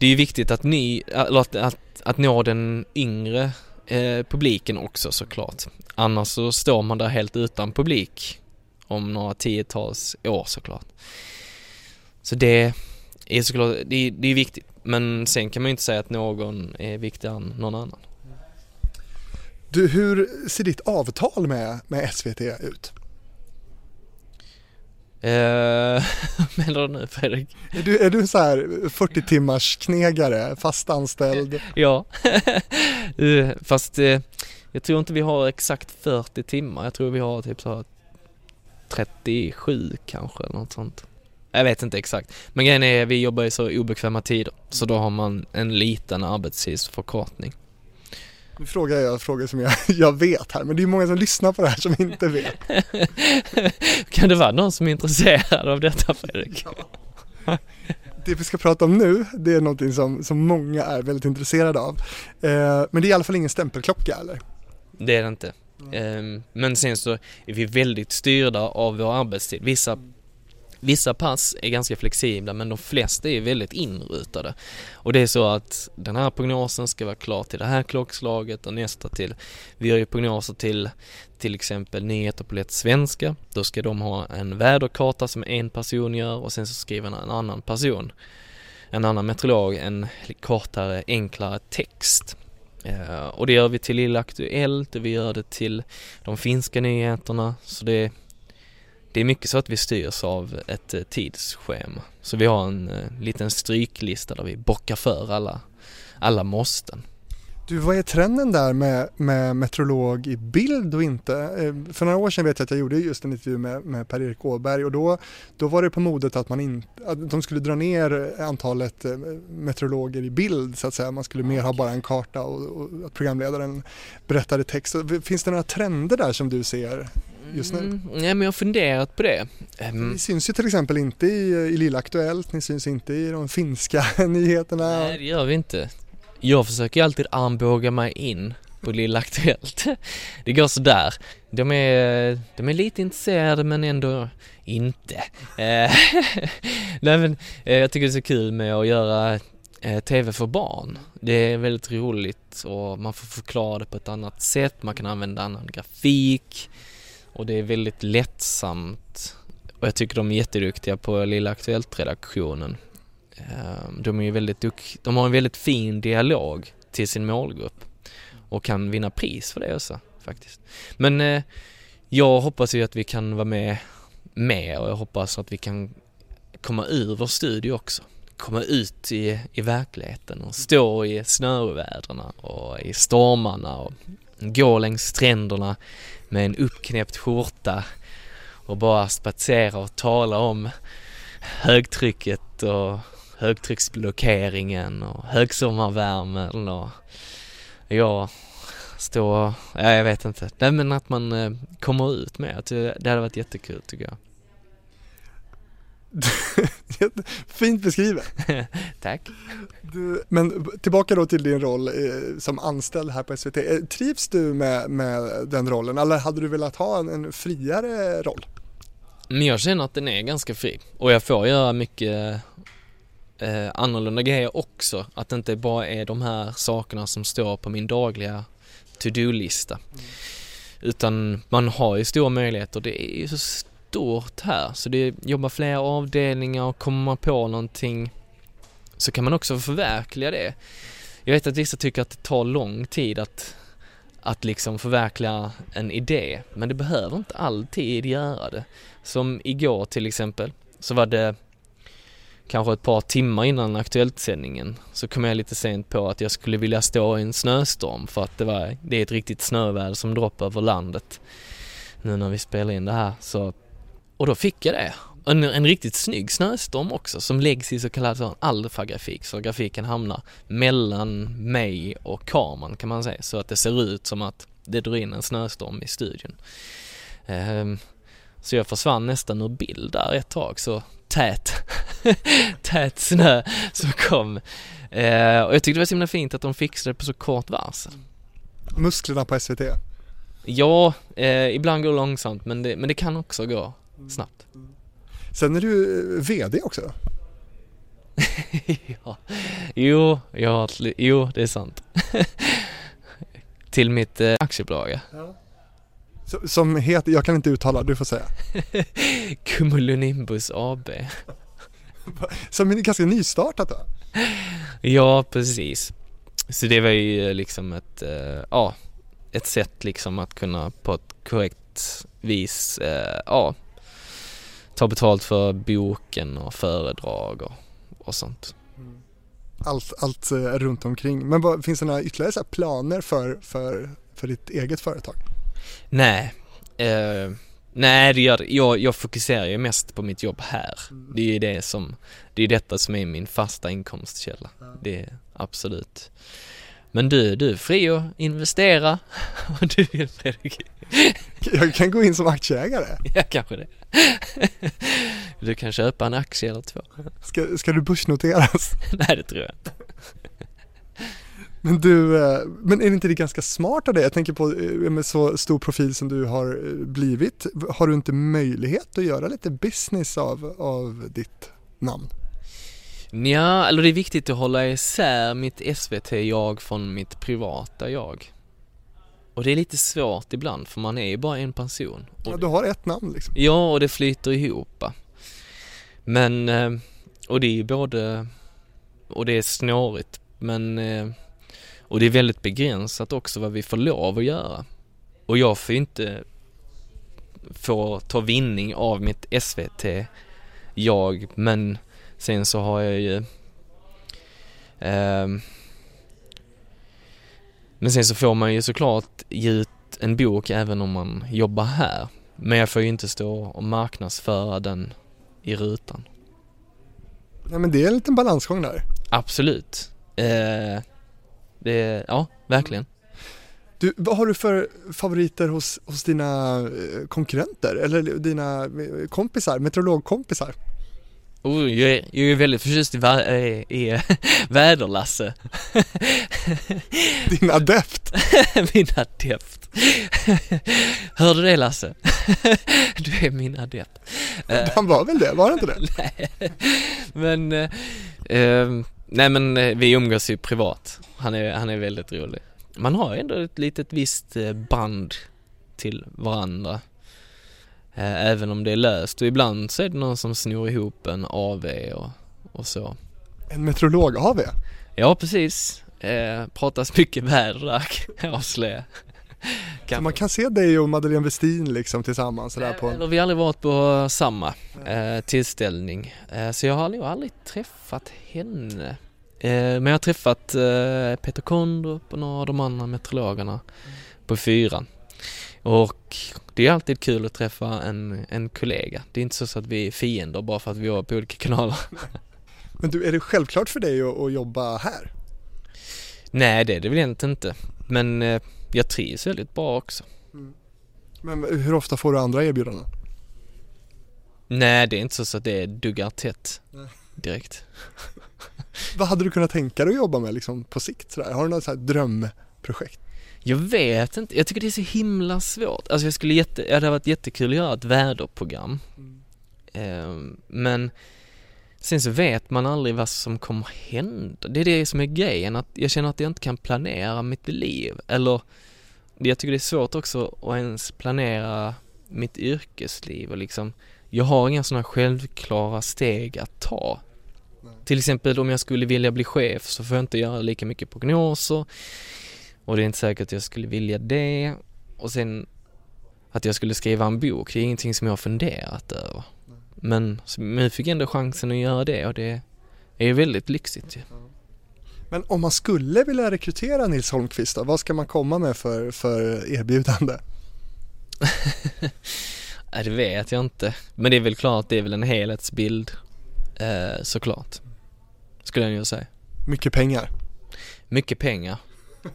Det är ju viktigt att ni, att, att, att nå den yngre eh, publiken också såklart. Annars så står man där helt utan publik om några tiotals år såklart. Så det är såklart, det är, det är viktigt. Men sen kan man ju inte säga att någon är viktigare än någon annan. Du, hur ser ditt avtal med, med SVT ut? Eh, (laughs) menar nu Fredrik? Är du, är du så här 40 timmars knegare, fast anställd? Ja, (laughs) Eh, fast eh, jag tror inte vi har exakt 40 timmar. Jag tror vi har typ så här 37 kanske eller något sånt. Jag vet inte exakt. Men grejen är, vi jobbar i så obekväma tider. Så då har man en liten arbetstidsförkortning. Nu frågar jag frågor som jag, (laughs) jag vet här, men det är många som lyssnar på det här som inte vet. (laughs) kan det vara någon som är intresserad av detta Fredrik? Det vi ska prata om nu, det är någonting som, som många är väldigt intresserade av. Eh, men det är i alla fall ingen stämpelklocka eller? Det är det inte. Um, men sen så är vi väldigt styrda av vår arbetstid. Vissa Vissa pass är ganska flexibla men de flesta är väldigt inrutade. Och det är så att den här prognosen ska vara klar till det här klockslaget och nästa till, vi gör ju prognoser till till exempel nyheter på lätt svenska. Då ska de ha en väderkarta som en person gör och sen så skriver en annan person, en annan meteorolog, en kortare, enklare text. Eh, och det gör vi till Lilla Aktuellt och vi gör det till de finska nyheterna. Så det det är mycket så att vi styrs av ett eh, tidsschema. Så vi har en eh, liten stryklista där vi bockar för alla, alla måsten. Du, vad är trenden där med, med meteorolog i bild och inte? Eh, för några år sedan vet jag att jag gjorde just en intervju med, med Per-Erik Åberg och då, då var det på modet att, man in, att de skulle dra ner antalet meteorologer i bild så att säga. Man skulle mer ha bara en karta och, och att programledaren berättade text. Finns det några trender där som du ser just nu? Mm, nej men jag har funderat på det. Um, ni syns ju till exempel inte i, i Lilla Aktuellt, ni syns inte i de finska (laughs) nyheterna. Nej det gör vi inte. Jag försöker alltid armbåga mig in på Lilla Aktuellt. (laughs) Det går sådär. De är, de är lite intresserade men ändå inte. Eh, (laughs) nej men eh, jag tycker det är så kul med att göra eh, TV för barn. Det är väldigt roligt och man får förklara det på ett annat sätt, man kan använda annan grafik och det är väldigt lättsamt och jag tycker de är jätteduktiga på Lilla Aktuellt-redaktionen. Ehm, de är ju väldigt duk- de har en väldigt fin dialog till sin målgrupp och kan vinna pris för det också faktiskt. Men eh, jag hoppas ju att vi kan vara med mer och jag hoppas att vi kan komma ur vår studio också. Komma ut i, i verkligheten och stå i snövädren och i stormarna och gå längs stränderna med en uppknäppt skjorta och bara spatsera och tala om högtrycket och högtrycksblockeringen och högsommarvärmen och jag stå, ja jag vet inte, nej men att man eh, kommer ut med det hade varit jättekul tycker jag. (laughs) Fint beskrivet. (laughs) Tack. Du, men tillbaka då till din roll eh, som anställd här på SVT. Eh, trivs du med, med den rollen eller hade du velat ha en, en friare roll? Men jag känner att den är ganska fri och jag får göra mycket eh, annorlunda grejer också. Att det inte bara är de här sakerna som står på min dagliga to-do-lista. Mm. Utan man har ju stora möjligheter. Det är ju så stort här så det jobbar flera avdelningar och kommer man på någonting så kan man också förverkliga det. Jag vet att vissa tycker att det tar lång tid att, att liksom förverkliga en idé men det behöver inte alltid göra det. Som igår till exempel så var det kanske ett par timmar innan Aktuellt-sändningen så kom jag lite sent på att jag skulle vilja stå i en snöstorm för att det var, det är ett riktigt snöväder som droppar över landet nu när vi spelar in det här så och då fick jag det. En, en riktigt snygg snöstorm också som läggs i så kallad sån alfagrafik så grafiken hamnar mellan mig och kameran kan man säga så att det ser ut som att det drar in en snöstorm i studion. Um, så jag försvann nästan ur bild där ett tag så tät, (laughs) tät snö som kom. Uh, och jag tyckte det var så himla fint att de fixade det på så kort varsel. Musklerna på SVT? Ja, eh, ibland går det långsamt men det, men det kan också gå snabbt. Sen är du eh, VD också. (laughs) ja. Jo, jag jo, det är sant. (laughs) Till mitt eh, aktiebolag, ja. Som heter, jag kan inte uttala, du får säga. (laughs) Cumulonimbus AB. Som är ganska nystartat då? Ja, precis. Så det var ju liksom ett, eh, ja, ett sätt liksom att kunna på ett korrekt vis, eh, ja, ta betalt för boken och föredrag och, och sånt. Allt, allt eh, runt omkring. Men vad, finns det några ytterligare så planer för, för, för ditt eget företag? Nej, eh, nej det gör. Jag, jag fokuserar ju mest på mitt jobb här. Det är ju det som, det är detta som är min fasta inkomstkälla. Det är absolut. Men du, du är fri att investera (laughs) och du vill Fredrik. Jag kan gå in som aktieägare. Ja, kanske det. (laughs) Du kan köpa en aktie eller två. Ska, ska du börsnoteras? (laughs) Nej, det tror jag inte. Men du, eh, men är inte det ganska smart av dig? Jag tänker på eh, med så stor profil som du har eh, blivit. Har du inte möjlighet att göra lite business av, av ditt namn? Ja, eller det är viktigt att hålla isär mitt SVT-jag från mitt privata jag. Och det är lite svårt ibland för man är ju bara en person. Ja, du har ett namn liksom. Ja, och det flyter ihop. Men, och det är ju både, och det är snårigt, men och det är väldigt begränsat också vad vi får lov att göra. Och jag får ju inte få ta vinning av mitt SVT, jag, men sen så har jag ju eh, men sen så får man ju såklart ge ut en bok även om man jobbar här. Men jag får ju inte stå och marknadsföra den i rutan. Ja men det är en liten balansgång där. Absolut. Eh, det, ja, verkligen. Du, vad har du för favoriter hos, hos dina eh, konkurrenter eller dina eh, kompisar, meteorologkompisar? Oh, jag, är, jag är väldigt förtjust i, vä i, i (laughs) väderlasse. Din adept? (laughs) min adept. (laughs) Hörde du det Lasse? du är min adept. Han var väl det, var han inte det? nej, men, eh, nej men vi umgås ju privat. Han är, han är väldigt rolig. Man har ändå ett litet visst eh, band till varandra. Eh, även om det är löst och ibland så är det någon som snor ihop en AV och, och så. En meteorolog AV? Ja precis. Eh, pratas mycket väder kan avslöja. Man kan se dig och Madeleine Westin liksom tillsammans sådär på... Eller vi har aldrig varit på samma eh, tillställning. Eh, så jag har nog aldrig träffat henne. Eh, men jag har träffat eh, Peter Kondrup och några av de andra meteorologerna mm. på fyran. Och det är alltid kul att träffa en, en kollega. Det är inte så att vi är fiender bara för att vi var på olika kanaler. (laughs) Men du, är det självklart för dig att, att jobba här? Nej, det är det väl egentligen inte. Men eh, jag trivs väldigt bra också. Mm. Men hur ofta får du andra erbjudanden? Nej, det är inte så att det duggar tätt direkt. (laughs) Vad hade du kunnat tänka dig att jobba med liksom på sikt? Sådär? Har du något drömprojekt? Jag vet inte, jag tycker det är så himla svårt. Alltså jag skulle jätte, ja, det hade varit jättekul att göra ett väderprogram. Mm. Men sen så vet man aldrig vad som kommer hända. Det är det som är grejen, att jag känner att jag inte kan planera mitt liv. Eller, jag tycker det är svårt också att ens planera mitt yrkesliv och liksom, jag har inga sådana självklara steg att ta. Till exempel om jag skulle vilja bli chef så får jag inte göra lika mycket prognoser och det är inte säkert att jag skulle vilja det och sen att jag skulle skriva en bok, det är ingenting som jag har funderat över. Men fick jag ändå chansen att göra det och det är väldigt lyxigt. Men om man skulle vilja rekrytera Nils Holmqvist då, vad ska man komma med för, för erbjudande? (laughs) det vet jag inte. Men det är väl klart, det är väl en helhetsbild eh, såklart. Skulle jag ju säga. Mycket pengar. Mycket pengar.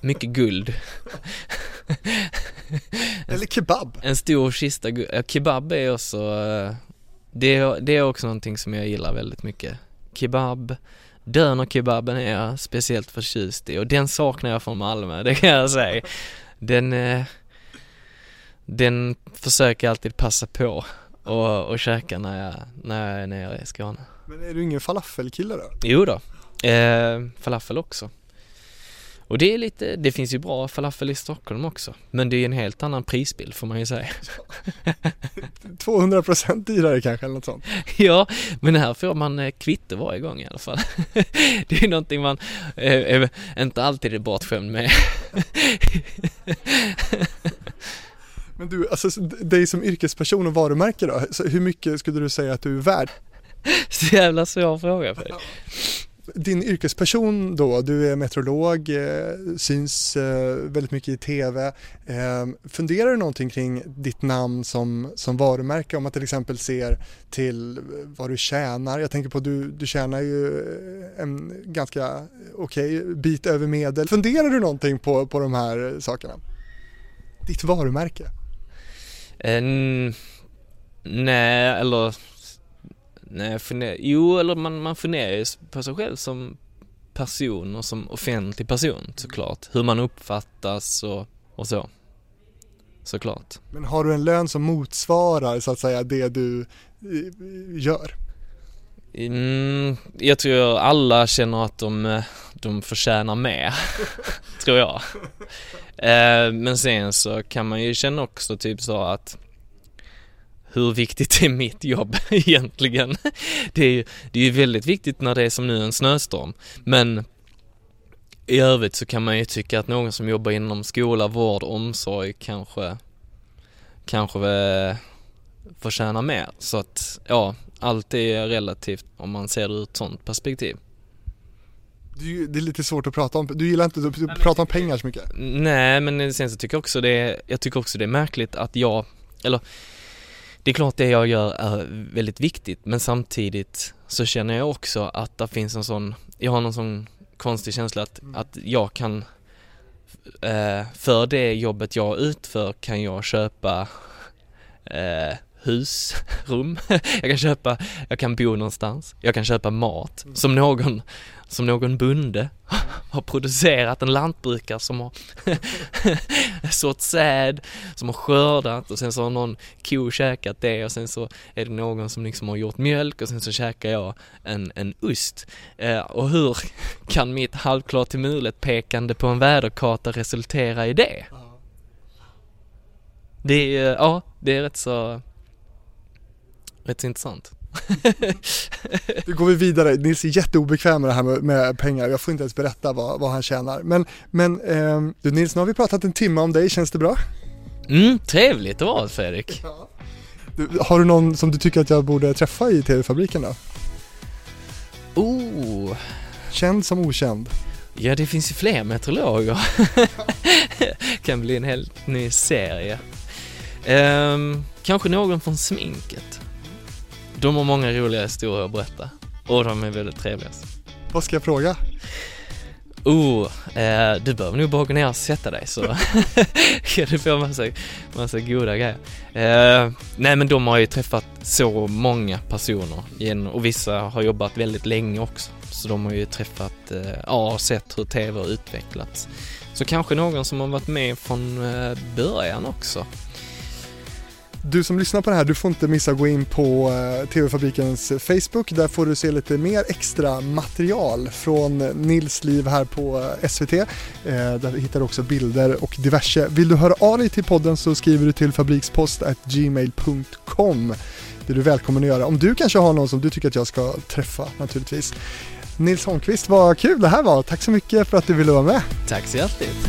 Mycket guld. (laughs) Eller kebab. En stor kista guld. Ja, kebab är också, eh, det är, det är också någonting som jag gillar väldigt mycket. Kebab, Dönerkebaben är jag speciellt förtjust i och den saknar jag från Malmö, (laughs) det kan jag säga. Den, eh, den försöker alltid passa på och, och käka när jag, när jag är nere i Skåne. Men är du ingen falafelkille då? Jo då, eh, falafel också. Och det är lite, det finns ju bra falafel i Stockholm också. Men det är en helt annan prisbild får man ju säga. (laughs) 200% dyrare kanske eller något sånt. (laughs) ja, men här får man eh, kvitto varje gång i alla fall. (laughs) det är någonting man eh, är inte alltid är bortskämd med. men du, alltså dig som yrkesperson och varumärke då, hur mycket skulle du säga att du är värd? Så jävla svår fråga för din yrkesperson då, du är meteorolog, eh, syns eh, väldigt mycket i tv. Eh, funderar du någonting kring ditt namn som, som varumärke om man till exempel ser till eh, vad du tjänar? Jag tänker på du, du tjänar ju eh, en ganska okej okay, bit över medel. Funderar du någonting på, på de här sakerna? Ditt varumärke? En, nej, eller Nej, funder, jo, eller man, man funderar ju på sig själv som person och som offentlig person såklart. Hur man uppfattas och, och så. Såklart. Men har du en lön som motsvarar så att säga det du gör? Mm, jag tror alla känner att de, de förtjänar mer, (laughs) tror jag. (laughs) Eh, men sen så kan man ju känna också typ så att hur viktigt är mitt jobb (laughs) egentligen? Det är ju det är väldigt viktigt när det är som nu en snöstorm, men i övrigt så kan man ju tycka att någon som jobbar inom skola, vård, omsorg kanske, kanske förtjänar mer. Så att, ja, allt är relativt om man ser det ur ett sånt perspektiv. det är lite svårt att prata om, du gillar inte att prata om pengar så mycket? Nej, men sen så tycker jag också det, jag tycker också det är märkligt att jag, eller det är klart det jag gör är väldigt viktigt men samtidigt så känner jag också att det finns en sån, jag har någon sån konstig känsla att, mm. att jag kan eh, för det jobbet jag utför kan jag köpa eh, husrum, (laughs) jag kan köpa, jag kan bo någonstans, jag kan köpa mat mm. som någon, som någon bonde har producerat, en lantbrukare som har (laughs) sått säd, som har skördat och sen så har någon ko käkat det och sen så är det någon som liksom har gjort mjölk och sen så käkar jag en, en ost. Eh, och hur kan mitt halvklart till mulet pekande på en väderkarta resultera i det? Det är, ja, det är rätt så rätt intressant. (laughs) Nu går vi vidare, Nils är jätteobekväm med det här med, med pengar, jag får inte ens berätta vad, vad han tjänar. Men, men eh, du Nils, nu har vi pratat en timme om dig, känns det bra? Mm, trevligt att vara Fredrik. Ja. Du, har du någon som du tycker att jag borde träffa i TV-fabriken då? Oh. Känd som okänd? Ja, det finns ju fler meteorologer. (laughs) kan bli en helt ny serie. Um, kanske någon från sminket. De har många roliga historier att berätta och de är väldigt trevliga. Vad ska jag fråga? Oh, eh, du behöver nog bara gå ner och sätta dig så (laughs) kan du få massa, massa goda grejer. Eh, nej men de har ju träffat så många personer igen, och vissa har jobbat väldigt länge också. Så de har ju träffat, eh, ja, sett hur TV har utvecklats. Så kanske någon som har varit med från eh, början också. Du som lyssnar på det här, du får inte missa att gå in på eh, TV-fabrikens Facebook. Där får du se lite mer extra material från Nils liv här på eh, SVT. Eh, där hittar du också bilder och diverse. Vill du höra av dig till podden så skriver du till fabrikspost.gmail.com. Det är du välkommen att göra. Om du kanske har någon som du tycker att jag ska träffa naturligtvis. Nils Holmqvist, vad kul det här var. Tack så mycket för att du ville vara med. Tack så hjärtligt.